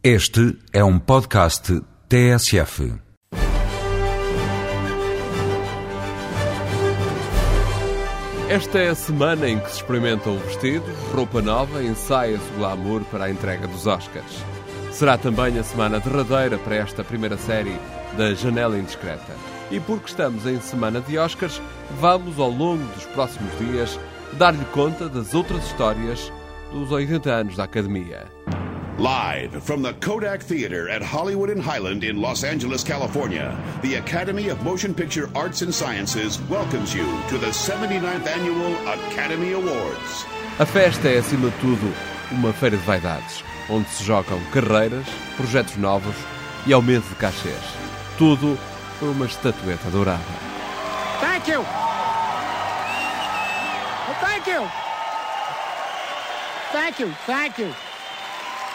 Este é um podcast TSF. Esta é a semana em que se experimentam vestidos, roupa nova, ensaios o glamour para a entrega dos Oscars. Será também a semana derradeira para esta primeira série da Janela Indiscreta. E porque estamos em semana de Oscars, vamos ao longo dos próximos dias dar-lhe conta das outras histórias dos 80 anos da Academia. Live from the Kodak Theater at Hollywood and Highland in Los Angeles, California, the Academy of Motion Picture Arts and Sciences welcomes you to the 79th Annual Academy Awards. A festa é, acima de tudo, uma feira de vaidades, onde se jogam carreiras, projetos novos e aumento de cachês. Tudo por uma estatueta dourada. Thank you. Well, thank you. Thank you. Thank you.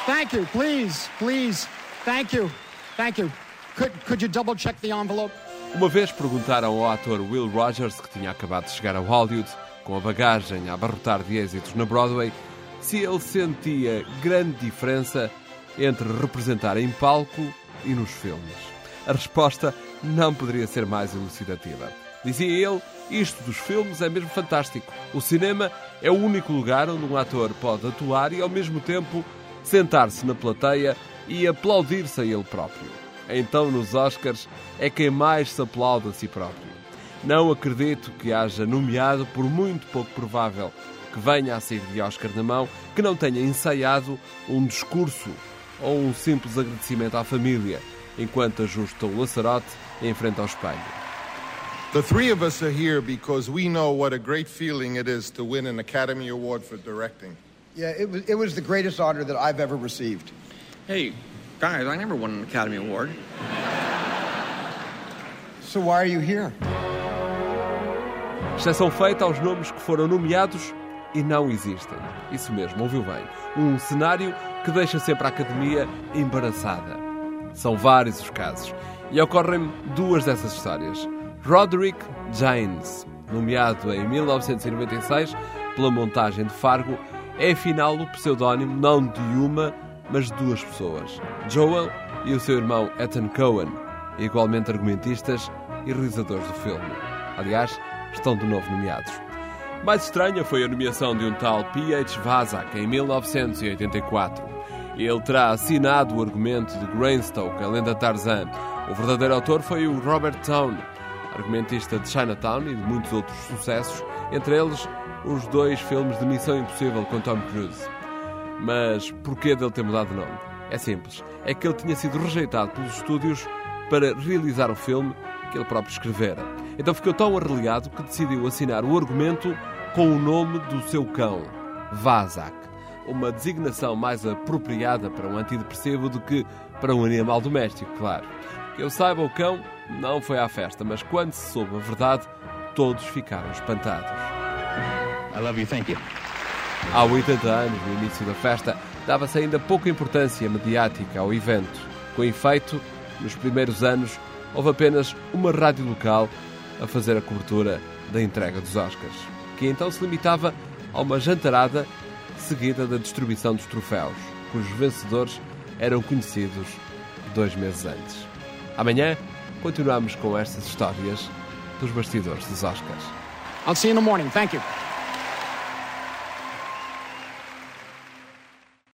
Thank you. Please, please. Thank you. Thank you. Could could you double check the envelope? Uma vez perguntaram ao ator Will Rogers, que tinha acabado de chegar a Hollywood, com a bagagem a abarrotar de êxitos na Broadway, se ele sentia grande diferença entre representar em palco e nos filmes. A resposta não poderia ser mais elucidativa. Dizia ele, isto dos filmes é mesmo fantástico. O cinema é o único lugar onde um ator pode atuar e, ao mesmo tempo, sentar-se na plateia e aplaudir-se a ele próprio. Então, nos Oscars, é quem mais se aplaude a si próprio. Não acredito que haja nomeado, por muito pouco provável que venha a sair de Oscar na mão, que não tenha ensaiado um discurso ou um simples agradecimento à família, enquanto ajusta o laçarote em frente ao espelho. The three of us are here because we know what a great feeling it is to win an Academy Award for directing. Yeah, it was, it was the greatest honor that I've ever received. Hey, guys, I never won an Academy Award. So why are you here? Exceção feita aos nomes que foram nomeados e não existem. Isso mesmo, ouviu bem. Um cenário que deixa sempre a Academia embaraçada. São vários os casos. E ocorrem duas dessas histórias. Roderick James, nomeado em 1996 pela montagem de Fargo, é afinal o pseudónimo não de uma, mas de duas pessoas. Joel e o seu irmão Ethan Cohen, igualmente argumentistas e realizadores do filme. Aliás, estão de novo nomeados. Mais estranha foi a nomeação de um tal P.H. Vazak em 1984. Ele terá assinado o argumento de Greystoke, a lenda Tarzan. O verdadeiro autor foi o Robert Town, argumentista de Chinatown e de muitos outros sucessos, entre eles os dois filmes de Missão Impossível com Tom Cruise. Mas porquê dele ter mudado de nome? É simples. É que ele tinha sido rejeitado pelos estúdios para realizar o filme que ele próprio escrevera. Então ficou tão arreliado que decidiu assinar o argumento com o nome do seu cão, Vazak. Uma designação mais apropriada para um antidepressivo do que para um animal doméstico, claro. Que eu saiba, o cão não foi à festa, mas quando se soube a verdade, todos ficaram espantados. I love you, thank you. Há 80 anos, no início da festa, dava-se ainda pouca importância mediática ao evento. Com efeito, nos primeiros anos, houve apenas uma rádio local a fazer a cobertura da entrega dos Oscars, que então se limitava a uma jantarada seguida da distribuição dos troféus, cujos vencedores eram conhecidos dois meses antes. Amanhã continuamos com estas histórias dos bastidores dos Oscars. I'll see you in the morning. Thank you.